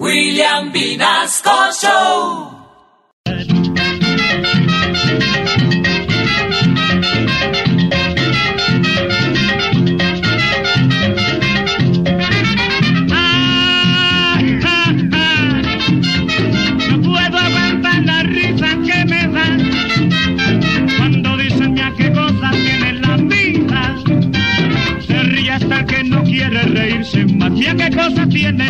William Vinasco Show. No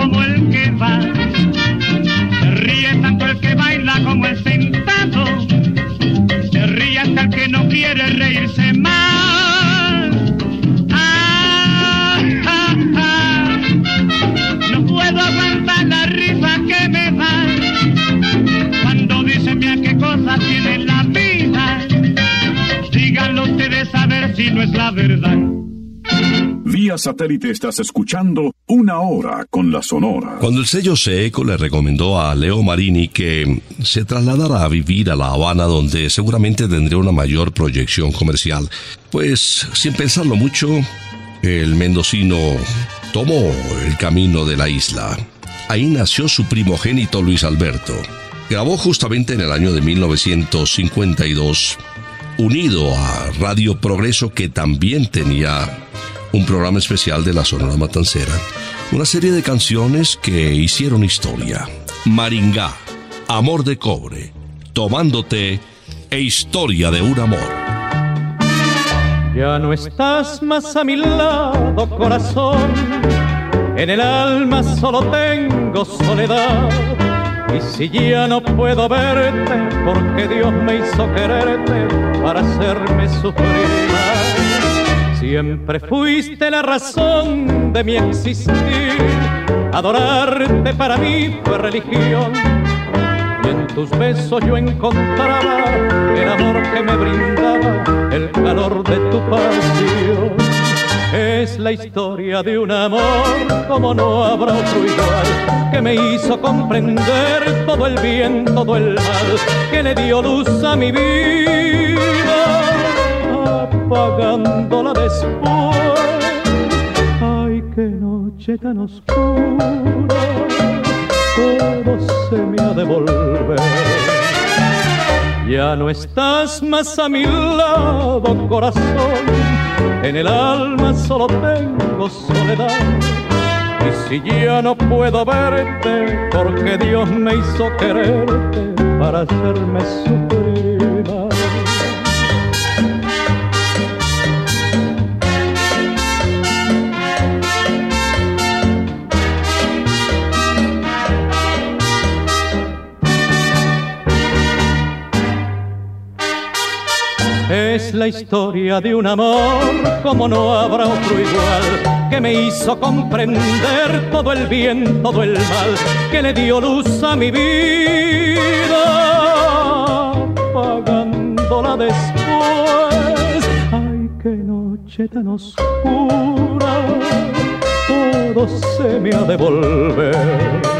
como el que va. Se ríe tanto el que baila como el sentado. Se ríe hasta el que no quiere reírse más. Ah, ah, ah. No puedo aguantar la risa que me da cuando dicen mira qué cosas tiene la vida. Díganlo ustedes a ver si no es la verdad. Satélite estás escuchando Una Hora con la Sonora. Cuando el sello Seco le recomendó a Leo Marini que se trasladara a vivir a La Habana donde seguramente tendría una mayor proyección comercial, pues sin pensarlo mucho, el mendocino tomó el camino de la isla. Ahí nació su primogénito Luis Alberto. Grabó justamente en el año de 1952, unido a Radio Progreso que también tenía un programa especial de la Sonora Matancera, una serie de canciones que hicieron historia. Maringá, Amor de Cobre, Tomándote e Historia de un Amor. Ya no estás más a mi lado, corazón. En el alma solo tengo soledad. Y si ya no puedo verte, porque Dios me hizo quererte para hacerme sufrir. Siempre fuiste la razón de mi existir. Adorarte para mí fue religión. Y en tus besos yo encontraba el amor que me brindaba, el calor de tu pasión. Es la historia de un amor como no habrá otro igual, que me hizo comprender todo el bien, todo el mal, que le dio luz a mi vida, apagándola después. Ay, qué noche tan oscura todo se me ha de volver. Ya no estás más a mi lado, corazón. En el alma solo tengo soledad. Y si ya no puedo verte, porque Dios me hizo quererte para hacerme sufrir la historia de un amor como no habrá otro igual, que me hizo comprender todo el bien, todo el mal, que le dio luz a mi vida, pagándola después. Ay, qué noche tan oscura, todo se me ha de volver.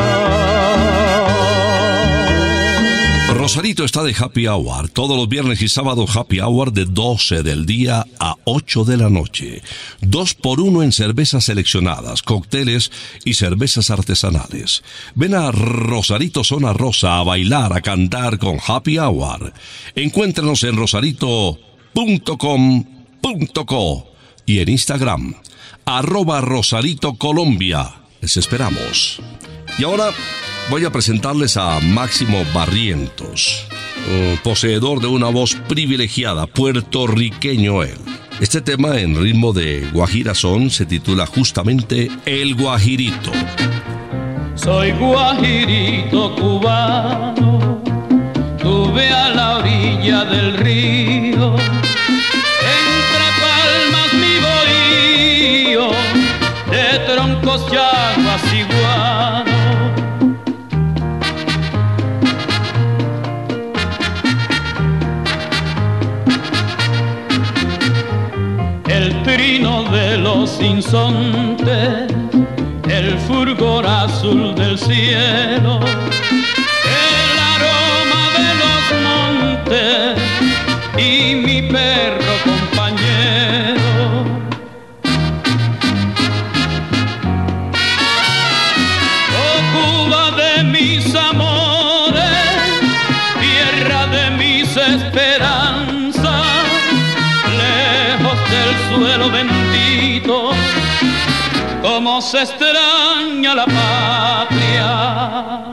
Rosarito está de Happy Hour. Todos los viernes y sábados Happy Hour de 12 del día a 8 de la noche. Dos por uno en cervezas seleccionadas, cócteles y cervezas artesanales. Ven a Rosarito Zona Rosa a bailar, a cantar con Happy Hour. Encuéntranos en rosarito.com.co y en Instagram, arroba Rosarito Colombia. Les esperamos. Y ahora voy a presentarles a Máximo Barrientos, poseedor de una voz privilegiada, puertorriqueño él. Este tema en ritmo de guajirazón se titula justamente El Guajirito. Soy guajirito cubano tuve a la orilla del río, entre palmas mi bohío, de troncos ya apaciguado. El de los insontes, el fulgor azul del cielo y mi perro bendito, como se extraña la patria.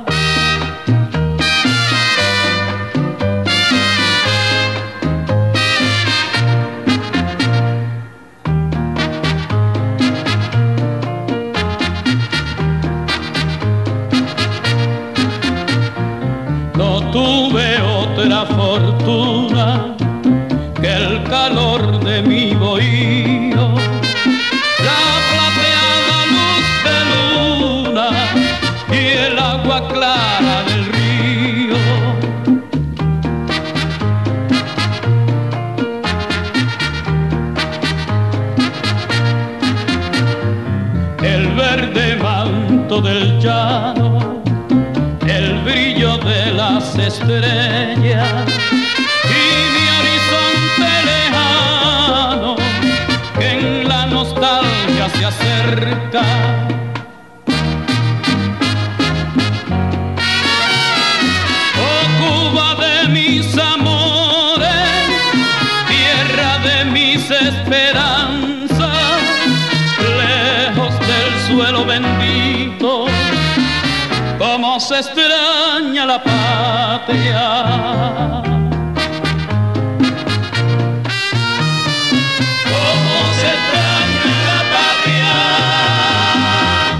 Del llano de las estrellas extraña la patria. Cómo se extraña la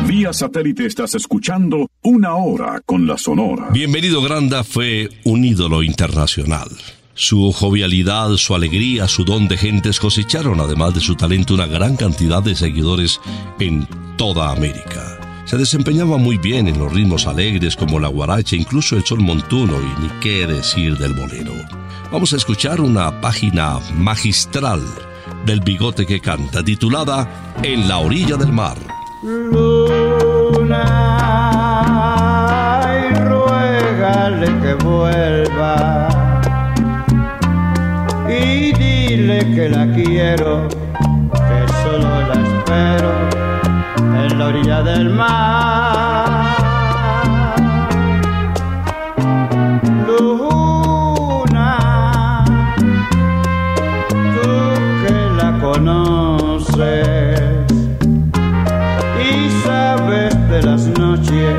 patria. Vía satélite estás escuchando una hora con la Sonora. Bienvenido Granda fue un ídolo internacional. Su jovialidad, su alegría, su don de gentes cosecharon, además de su talento, una gran cantidad de seguidores en toda América. Se desempeñaba muy bien en los ritmos alegres como la guaracha, incluso el sol montuno y ni qué decir del bolero. Vamos a escuchar una página magistral del bigote que canta, titulada En la orilla del mar. Luna, y ruégale que vuelva y dile que la quiero, en la orilla del mar. Luna, tú que la conoces y sabes de las noches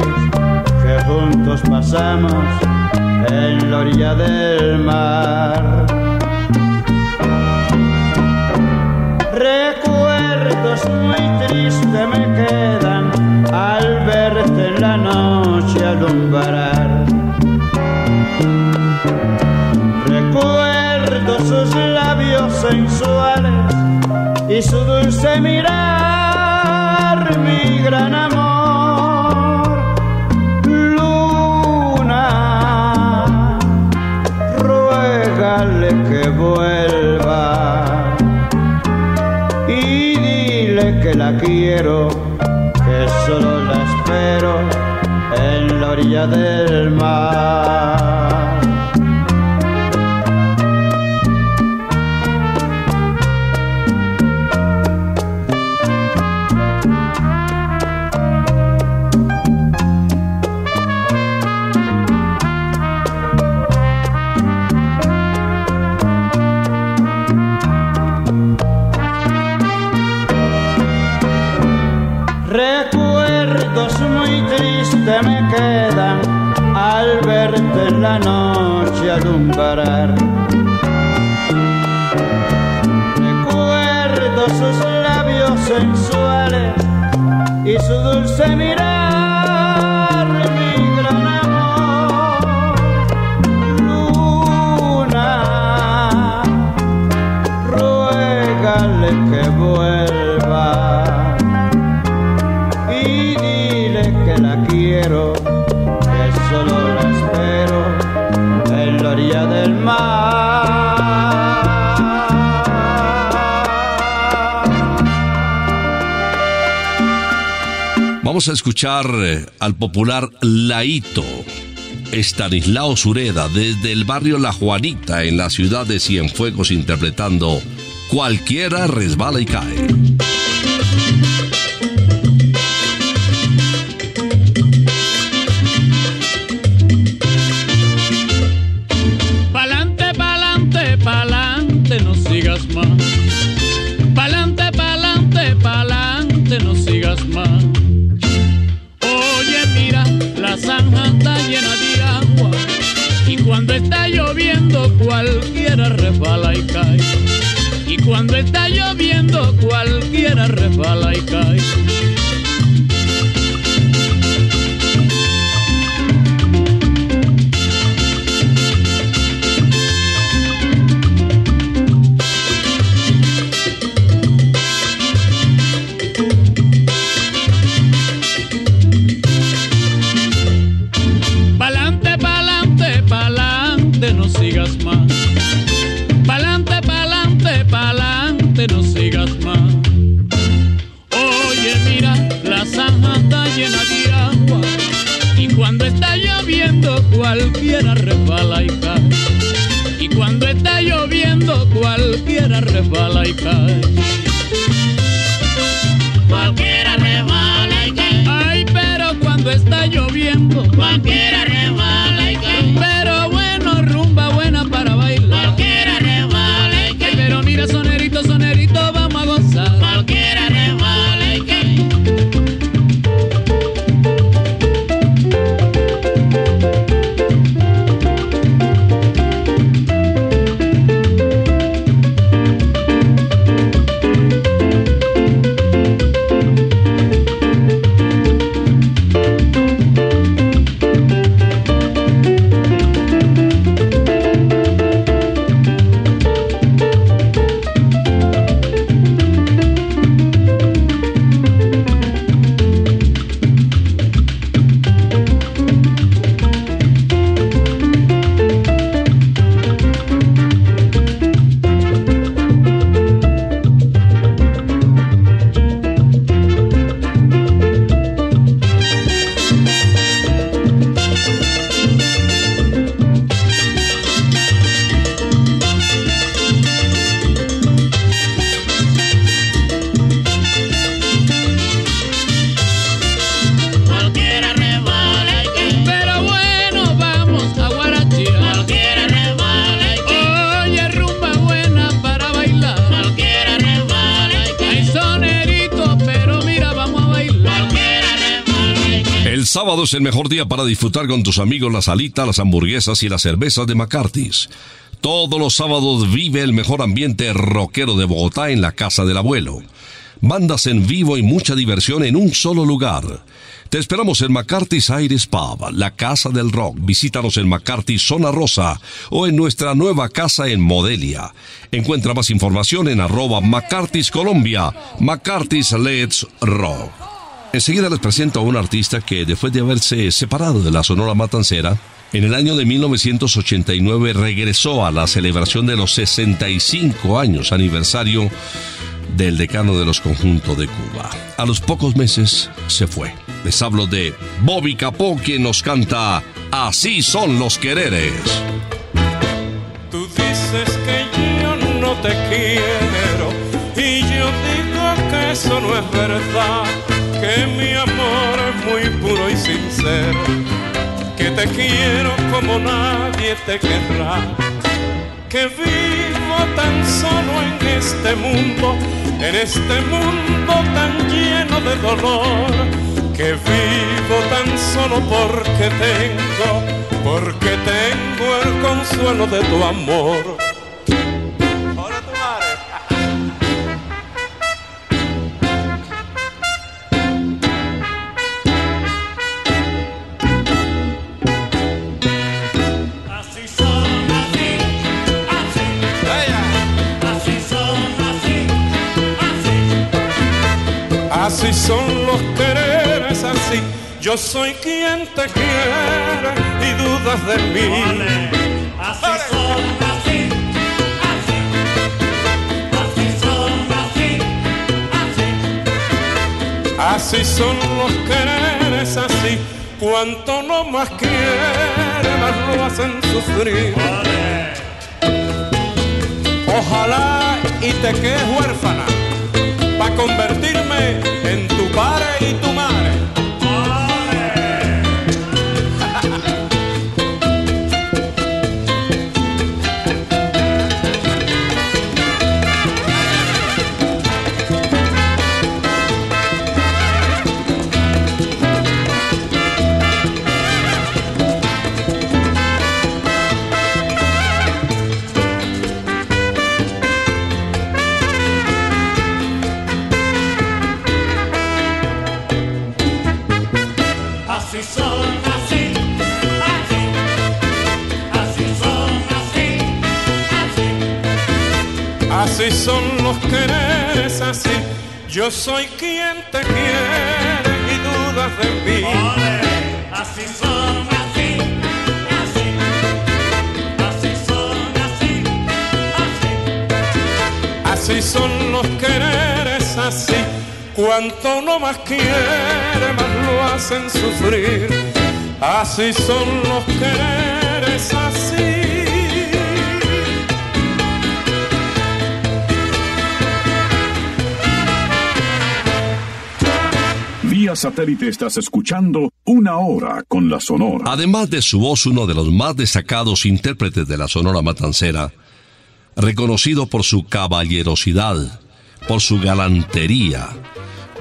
que juntos pasamos en la orilla del mar. Muy tristes me quedan al verte en la noche alumbrar. Recuerdo sus labios sensuales y su dulce mirar, mi gran amor. Luna, ruégale que vuelva que la quiero, que solo la espero en la orilla del mar. la noche alumbrar. Recuerdo sus labios sensuales y su dulce mirar, mi gran amor. Luna, ruégale que vuelva y dile que la quiero, que solo mar. Vamos a escuchar eh, al popular Laito, Estanislao Sureda, desde el barrio La Juanita, en la ciudad de Cienfuegos, interpretando Cualquiera resbala y cae. Cualquiera resbala y cae. Y cuando está lloviendo, cualquiera resbala y cae. Día para disfrutar con tus amigos las alitas, las hamburguesas y las cervezas de McCarthy's. Todos los sábados vive el mejor ambiente rockero de Bogotá en la casa del abuelo. Bandas en vivo y mucha diversión en un solo lugar. Te esperamos en McCarthy's Aires Pub, la casa del rock. Visítanos en McCarthy's Zona Rosa o en nuestra nueva casa en Modelia. Encuentra más información en arroba McCarthy's Colombia, McCarthy's Let's Rock. Enseguida les presento a un artista que después de haberse separado de la Sonora Matancera, en el año de 1989 regresó a la celebración de los 65 años aniversario del decano de los conjuntos de Cuba. A los pocos meses se fue. Les hablo de Bobby Capó, quien nos canta Así son los quereres. Tú dices que yo no te quiero y yo digo que eso no es verdad, que mi amor es muy puro y sincero, que te quiero como nadie te querrá, que vivo tan solo en este mundo, en este mundo tan lleno de dolor, que vivo tan solo porque tengo, porque tengo el consuelo de tu amor. Así. Son los quereres, así. Yo soy quien te quiere y dudas de mí. Así son, así, así. Así son, así, así. Así son los quereres, así. Cuanto no más quiere, más lo hacen sufrir. Ojalá y te quedes huérfana para convertirme en tu padre y tu madre. Son los quereres, así. Yo soy quien te quiere y dudas de mí. Así son, así, así. Así son, así, así. Así son los quereres, así. Cuanto no más quiere, más lo hacen sufrir. Así son los quereres, Vía satélite estás escuchando Una Hora con la Sonora. Además de su voz, uno de los más destacados intérpretes de la Sonora Matancera, reconocido por su caballerosidad, por su galantería,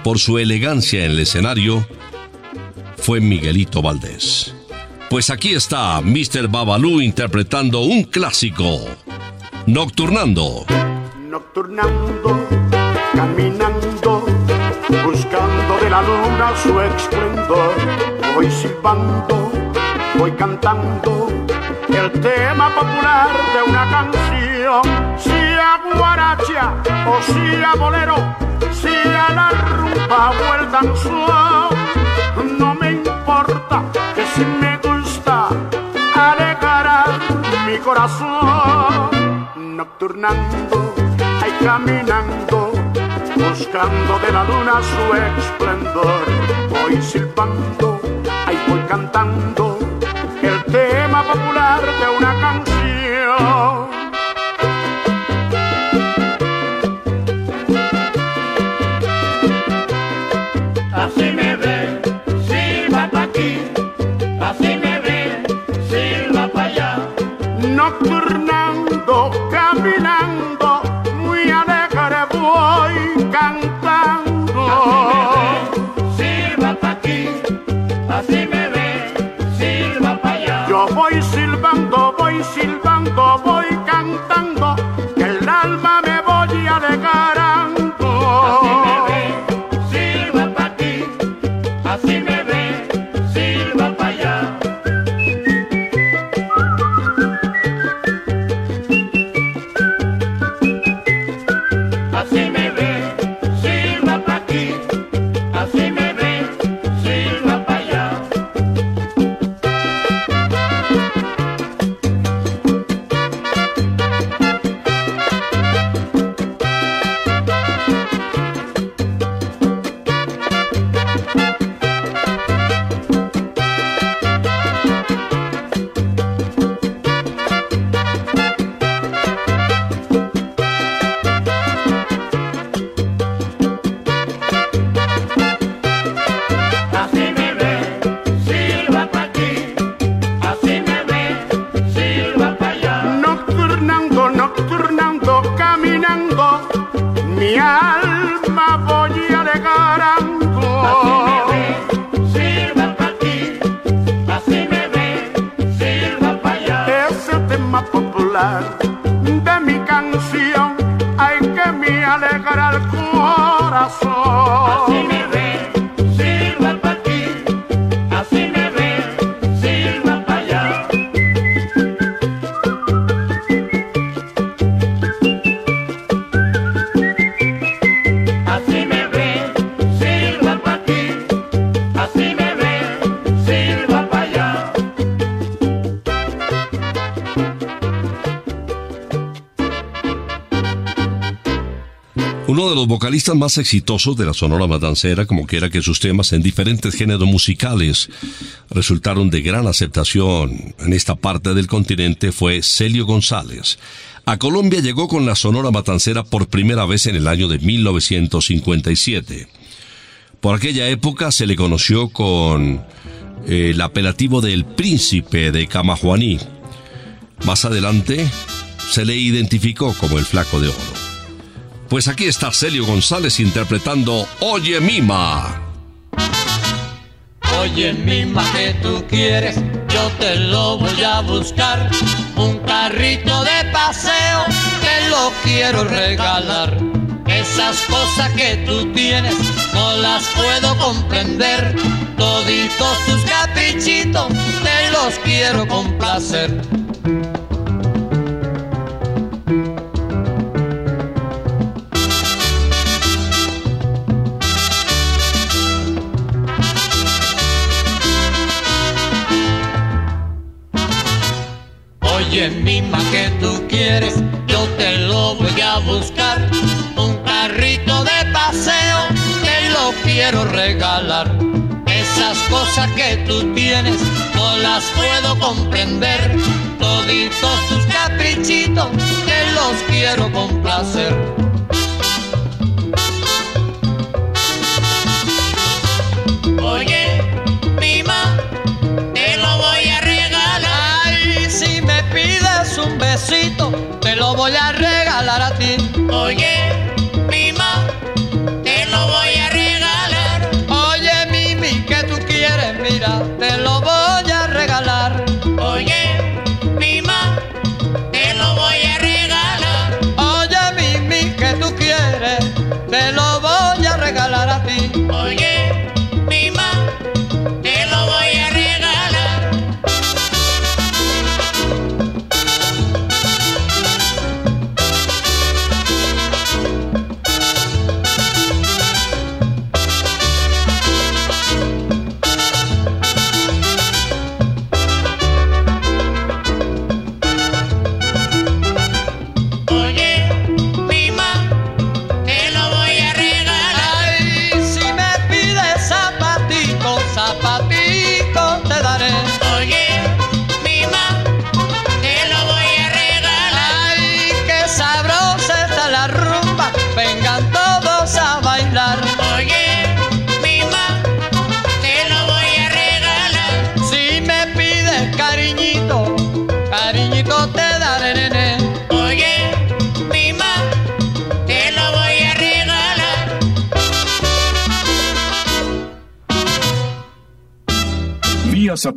por su elegancia en el escenario, fue Miguelito Valdés. Pues aquí está Mr. Babalú interpretando un clásico, Nocturnando. Nocturnando, caminando, buscando la luna su esplendor. Voy silbando, voy cantando el tema popular de una canción. Sea guaracha o sea bolero, sea la rumba o el danzón. No me importa que si me gusta alegrará mi corazón nocturnando, ay caminando, buscando de la luna su esplendor. Voy silbando, ay voy cantando el tema popular de una canción. Uno de los vocalistas más exitosos de la Sonora Matancera, como quiera que sus temas en diferentes géneros musicales resultaron de gran aceptación en esta parte del continente, fue Celio González. A Colombia llegó con la Sonora Matancera por primera vez en el año de 1957. Por aquella época se le conoció con eh, el apelativo del Príncipe de Camajuaní. Más adelante se le identificó como el Flaco de Oro. Pues aquí está Celio González interpretando Oye Mima. Oye Mima que tú quieres, yo te lo voy a buscar. Un carrito de paseo, te lo quiero regalar. Esas cosas que tú tienes, no las puedo comprender. Toditos tus caprichitos, te los quiero complacer. Oye, mima que tú quieres, yo te lo voy a buscar. Un carrito de paseo, te lo quiero regalar. Esas cosas que tú tienes, no las puedo comprender. Toditos tus caprichitos, te los quiero complacer. Te lo voy a regalar a ti. Oye,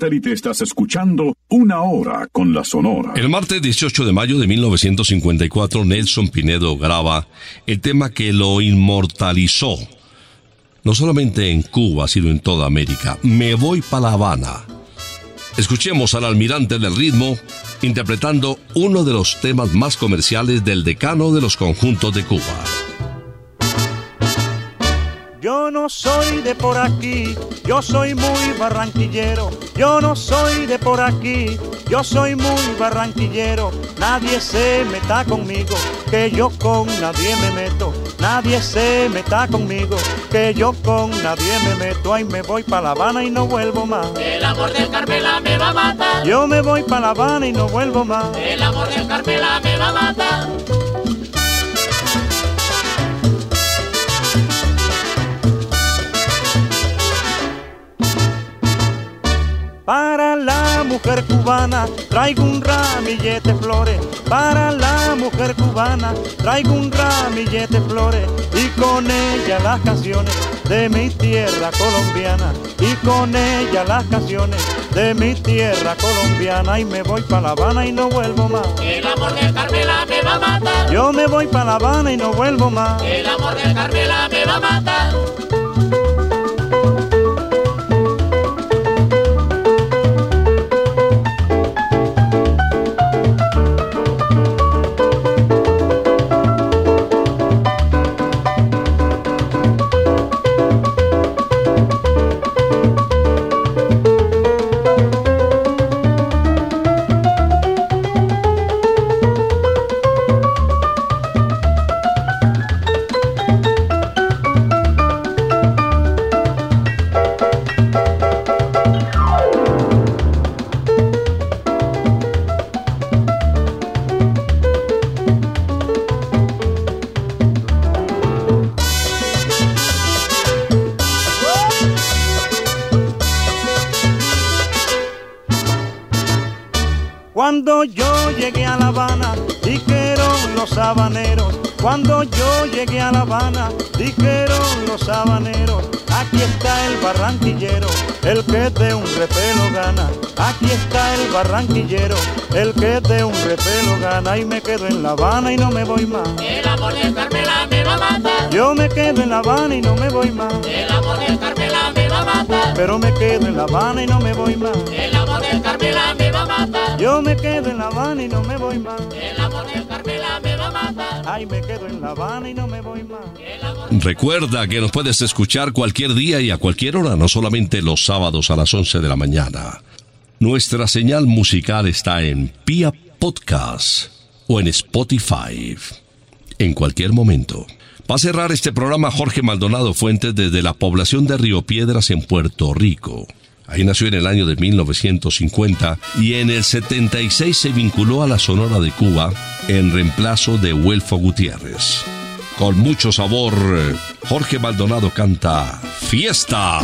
satélite estás escuchando Una Hora con la Sonora. El martes 18 de mayo de 1954, Nelson Pinedo graba el tema que lo inmortalizó. No solamente en Cuba, sino en toda América. Me voy para La Habana. Escuchemos al almirante del ritmo interpretando uno de los temas más comerciales del decano de los conjuntos de Cuba. Yo no soy de por aquí, yo soy muy barranquillero. Yo no soy de por aquí, yo soy muy barranquillero. Nadie se meta conmigo, que yo con nadie me meto. Nadie se meta conmigo, que yo con nadie me meto. Ay, me voy para La Habana y no vuelvo más. El amor del Carmela me va a matar. Yo me voy para La Habana y no vuelvo más. El amor del Carmela me va a matar. Para la mujer cubana traigo un ramillete de flores. Para la mujer cubana traigo un ramillete de flores. Y con ella las canciones de mi tierra colombiana. Y con ella las canciones de mi tierra colombiana. Y me voy para La Habana y no vuelvo más. El amor del Carmela me va a matar. Yo me voy para La Habana y no vuelvo más. El amor del Carmela me va a matar. Cuando yo llegué a La Habana, dijeron los habaneros. Cuando yo llegué a La Habana, dijeron los habaneros. Aquí está el barranquillero, el que de un repelo gana. Aquí está el barranquillero, el que de un repelo gana. Y me quedo en La Habana y no me voy más. El amor de Carmela me va a matar. Yo me quedo en La Habana y no me voy más. El amor de Carmela me va a matar. Pero me quedo en La Habana y no me voy más. El amor de Carmela me va a matar. Yo me quedo en La Habana y no me voy más. El amor de Carmela me va a matar. Ay, me quedo en La Habana y no me voy más. Recuerda que nos puedes escuchar cualquier día y a cualquier hora, no solamente los sábados a las 11 de la mañana. Nuestra señal musical está en Pia Podcast o en Spotify. En cualquier momento. Va a cerrar este programa Jorge Maldonado Fuentes desde la población de Río Piedras en Puerto Rico. Ahí nació en el año de 1950 y en el 76 se vinculó a la Sonora de Cuba en reemplazo de Huelfo Gutiérrez. Con mucho sabor, Jorge Maldonado canta Fiesta.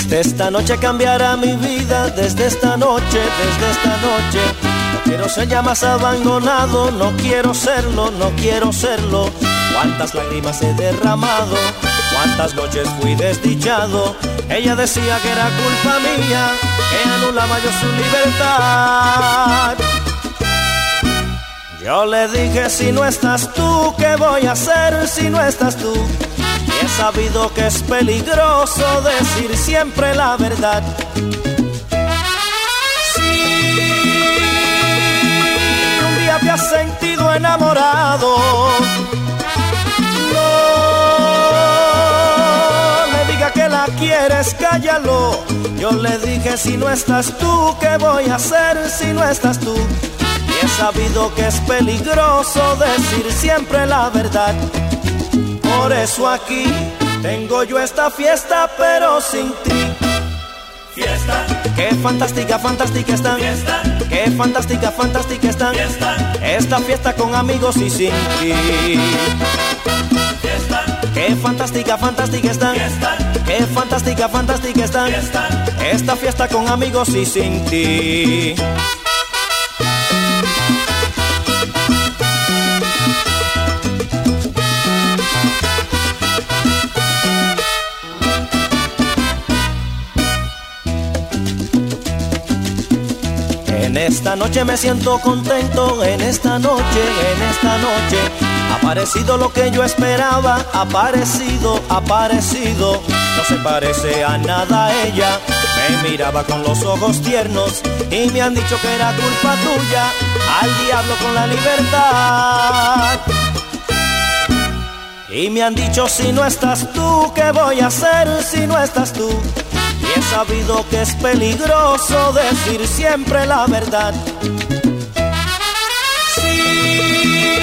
Desde esta noche cambiará mi vida, desde esta noche, desde esta noche. No quiero ser ya más abandonado, no quiero serlo, no quiero serlo. Cuántas lágrimas he derramado, cuántas noches fui desdichado. Ella decía que era culpa mía, que anulaba yo su libertad. Yo le dije, si no estás tú, ¿qué voy a hacer si no estás tú? He sabido que es peligroso decir siempre la verdad. Si un día te has sentido enamorado, no me diga que la quieres, cállalo. Yo le dije, si no estás tú, ¿qué voy a hacer si no estás tú? Y he sabido que es peligroso decir siempre la verdad. Por eso aquí tengo yo esta fiesta, pero sin ti. Fiesta. Qué fantástica, fantástica están. Fiesta. Qué fantástica, fantástica están. Fiesta. Esta fiesta con amigos y sin ti. Fiesta. Qué fantástica, fantástica están. Fiesta. Qué fantástica, fantástica están. Fiesta. Esta fiesta con amigos y sin ti. Esta noche me siento contento, en esta noche, en esta noche. Ha aparecido lo que yo esperaba, ha aparecido, ha aparecido. No se parece a nada ella. Me miraba con los ojos tiernos y me han dicho que era culpa tuya. Al diablo con la libertad. Y me han dicho si no estás tú, ¿qué voy a hacer si no estás tú? He sabido que es peligroso decir siempre la verdad. Si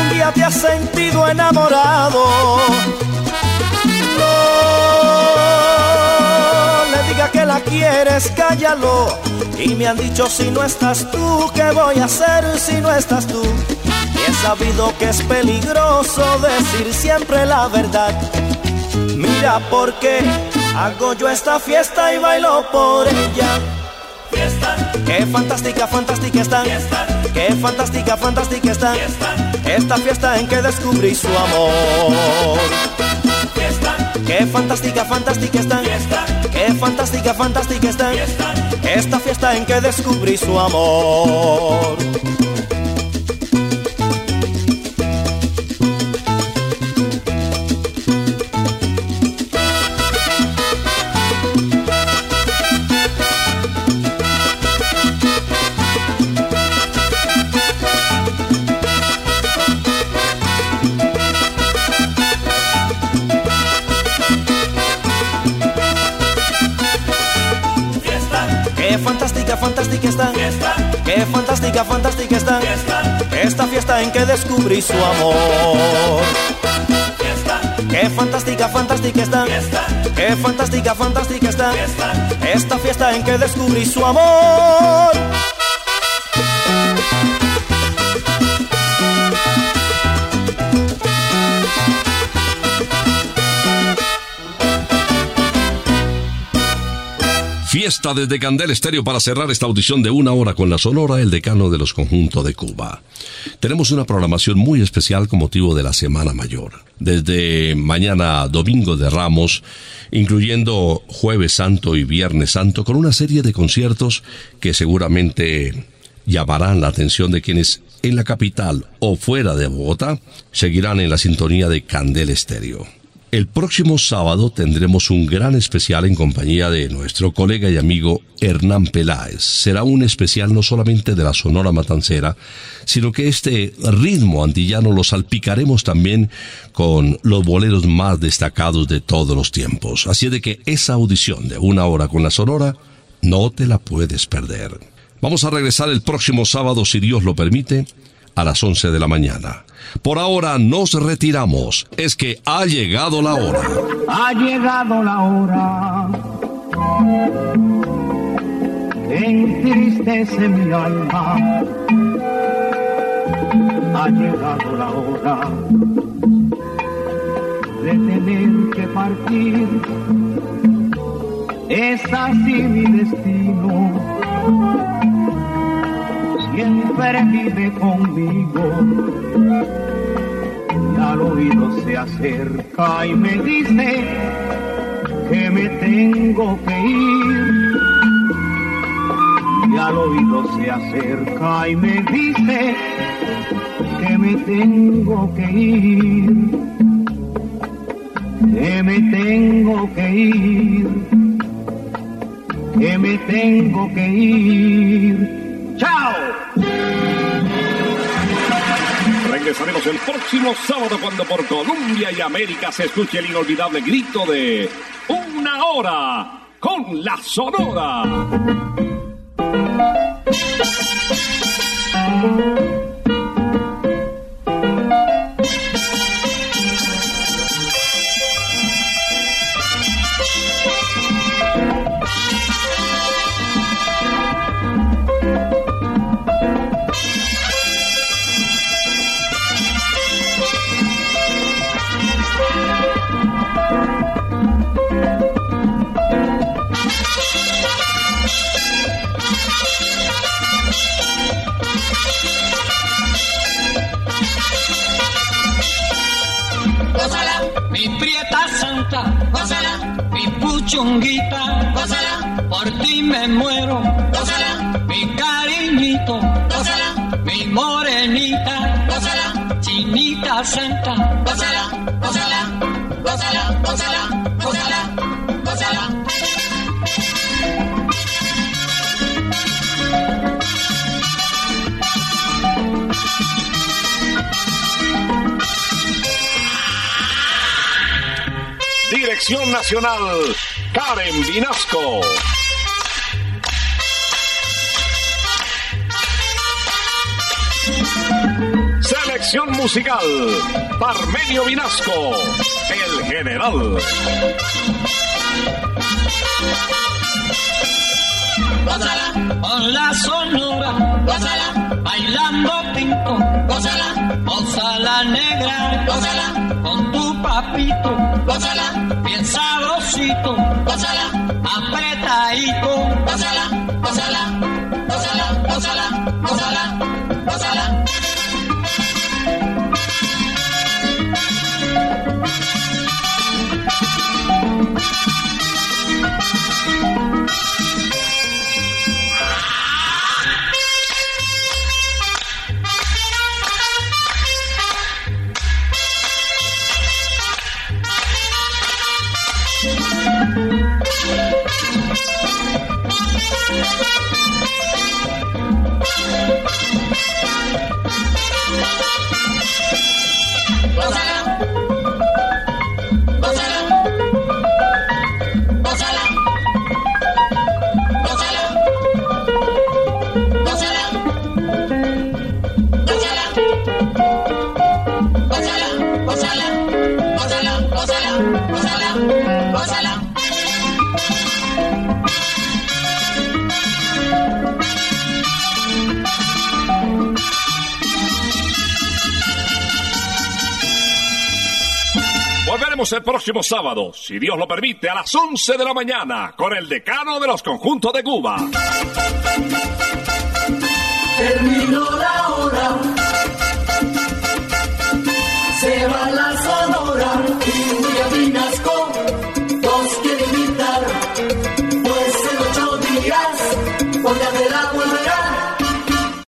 un día te has sentido enamorado, no le diga que la quieres, cállalo. Y me han dicho si no estás tú, ¿qué voy a hacer si no estás tú? Y he sabido que es peligroso decir siempre la verdad. Mira por qué hago yo esta fiesta y bailo por ella. Fiesta. Qué fantástica, fantástica están. Fiesta. Qué fantástica, fantástica. Fiesta. Esta fiesta en que descubrí su amor. Fiesta. Qué fantástica, fantástica están. Fiesta. Qué fantástica, fantástica. Fiesta. Esta fiesta en que descubrí su amor. Fantástica, fantástica están. Esta fiesta en que descubrí su amor. Qué fantástica, fantástica están. Qué fantástica, fantástica están. Esta fiesta en que descubrí su amor. Fiesta desde Candel Estéreo para cerrar esta audición de una hora con la Sonora, el decano de los conjuntos de Cuba. Tenemos una programación muy especial con motivo de la Semana Mayor. Desde mañana domingo de Ramos, incluyendo Jueves Santo y Viernes Santo, con una serie de conciertos que seguramente llamarán la atención de quienes en la capital o fuera de Bogotá seguirán en la sintonía de Candel Estéreo. El próximo sábado tendremos un gran especial en compañía de nuestro colega y amigo Hernán Peláez. Será un especial no solamente de la Sonora Matancera, sino que este ritmo antillano lo salpicaremos también con los boleros más destacados de todos los tiempos. Así de que esa audición de una hora con la Sonora no te la puedes perder. Vamos a regresar el próximo sábado, si Dios lo permite, a las 11 de la mañana. Por ahora nos retiramos. Es que ha llegado la hora. Ha llegado la hora. Entristece mi alma. Ha llegado la hora de tener que partir. Es así mi destino siempre vive conmigo. Y al oído se acerca y me dice que me tengo que ir. Y al oído se acerca y me dice que me tengo que ir. Que me tengo que ir. Que me tengo que ir. ¡Chao! Regresaremos el próximo sábado cuando por Colombia y América se escuche el inolvidable grito de Una hora con la Sonora. Nacional, Karen Vinasco. Selección musical, Parmenio Vinasco, el general. Gózala, con la sonora, gózala, bailando pinto, gózala, gózala negra, gózala, con tu papito, gózala, bien sabrosito, gózala, apretadito, Thank you. el próximo sábado, si Dios lo permite, a las 11 de la mañana, con el decano de los conjuntos de Cuba. Terminó la hora. Se va la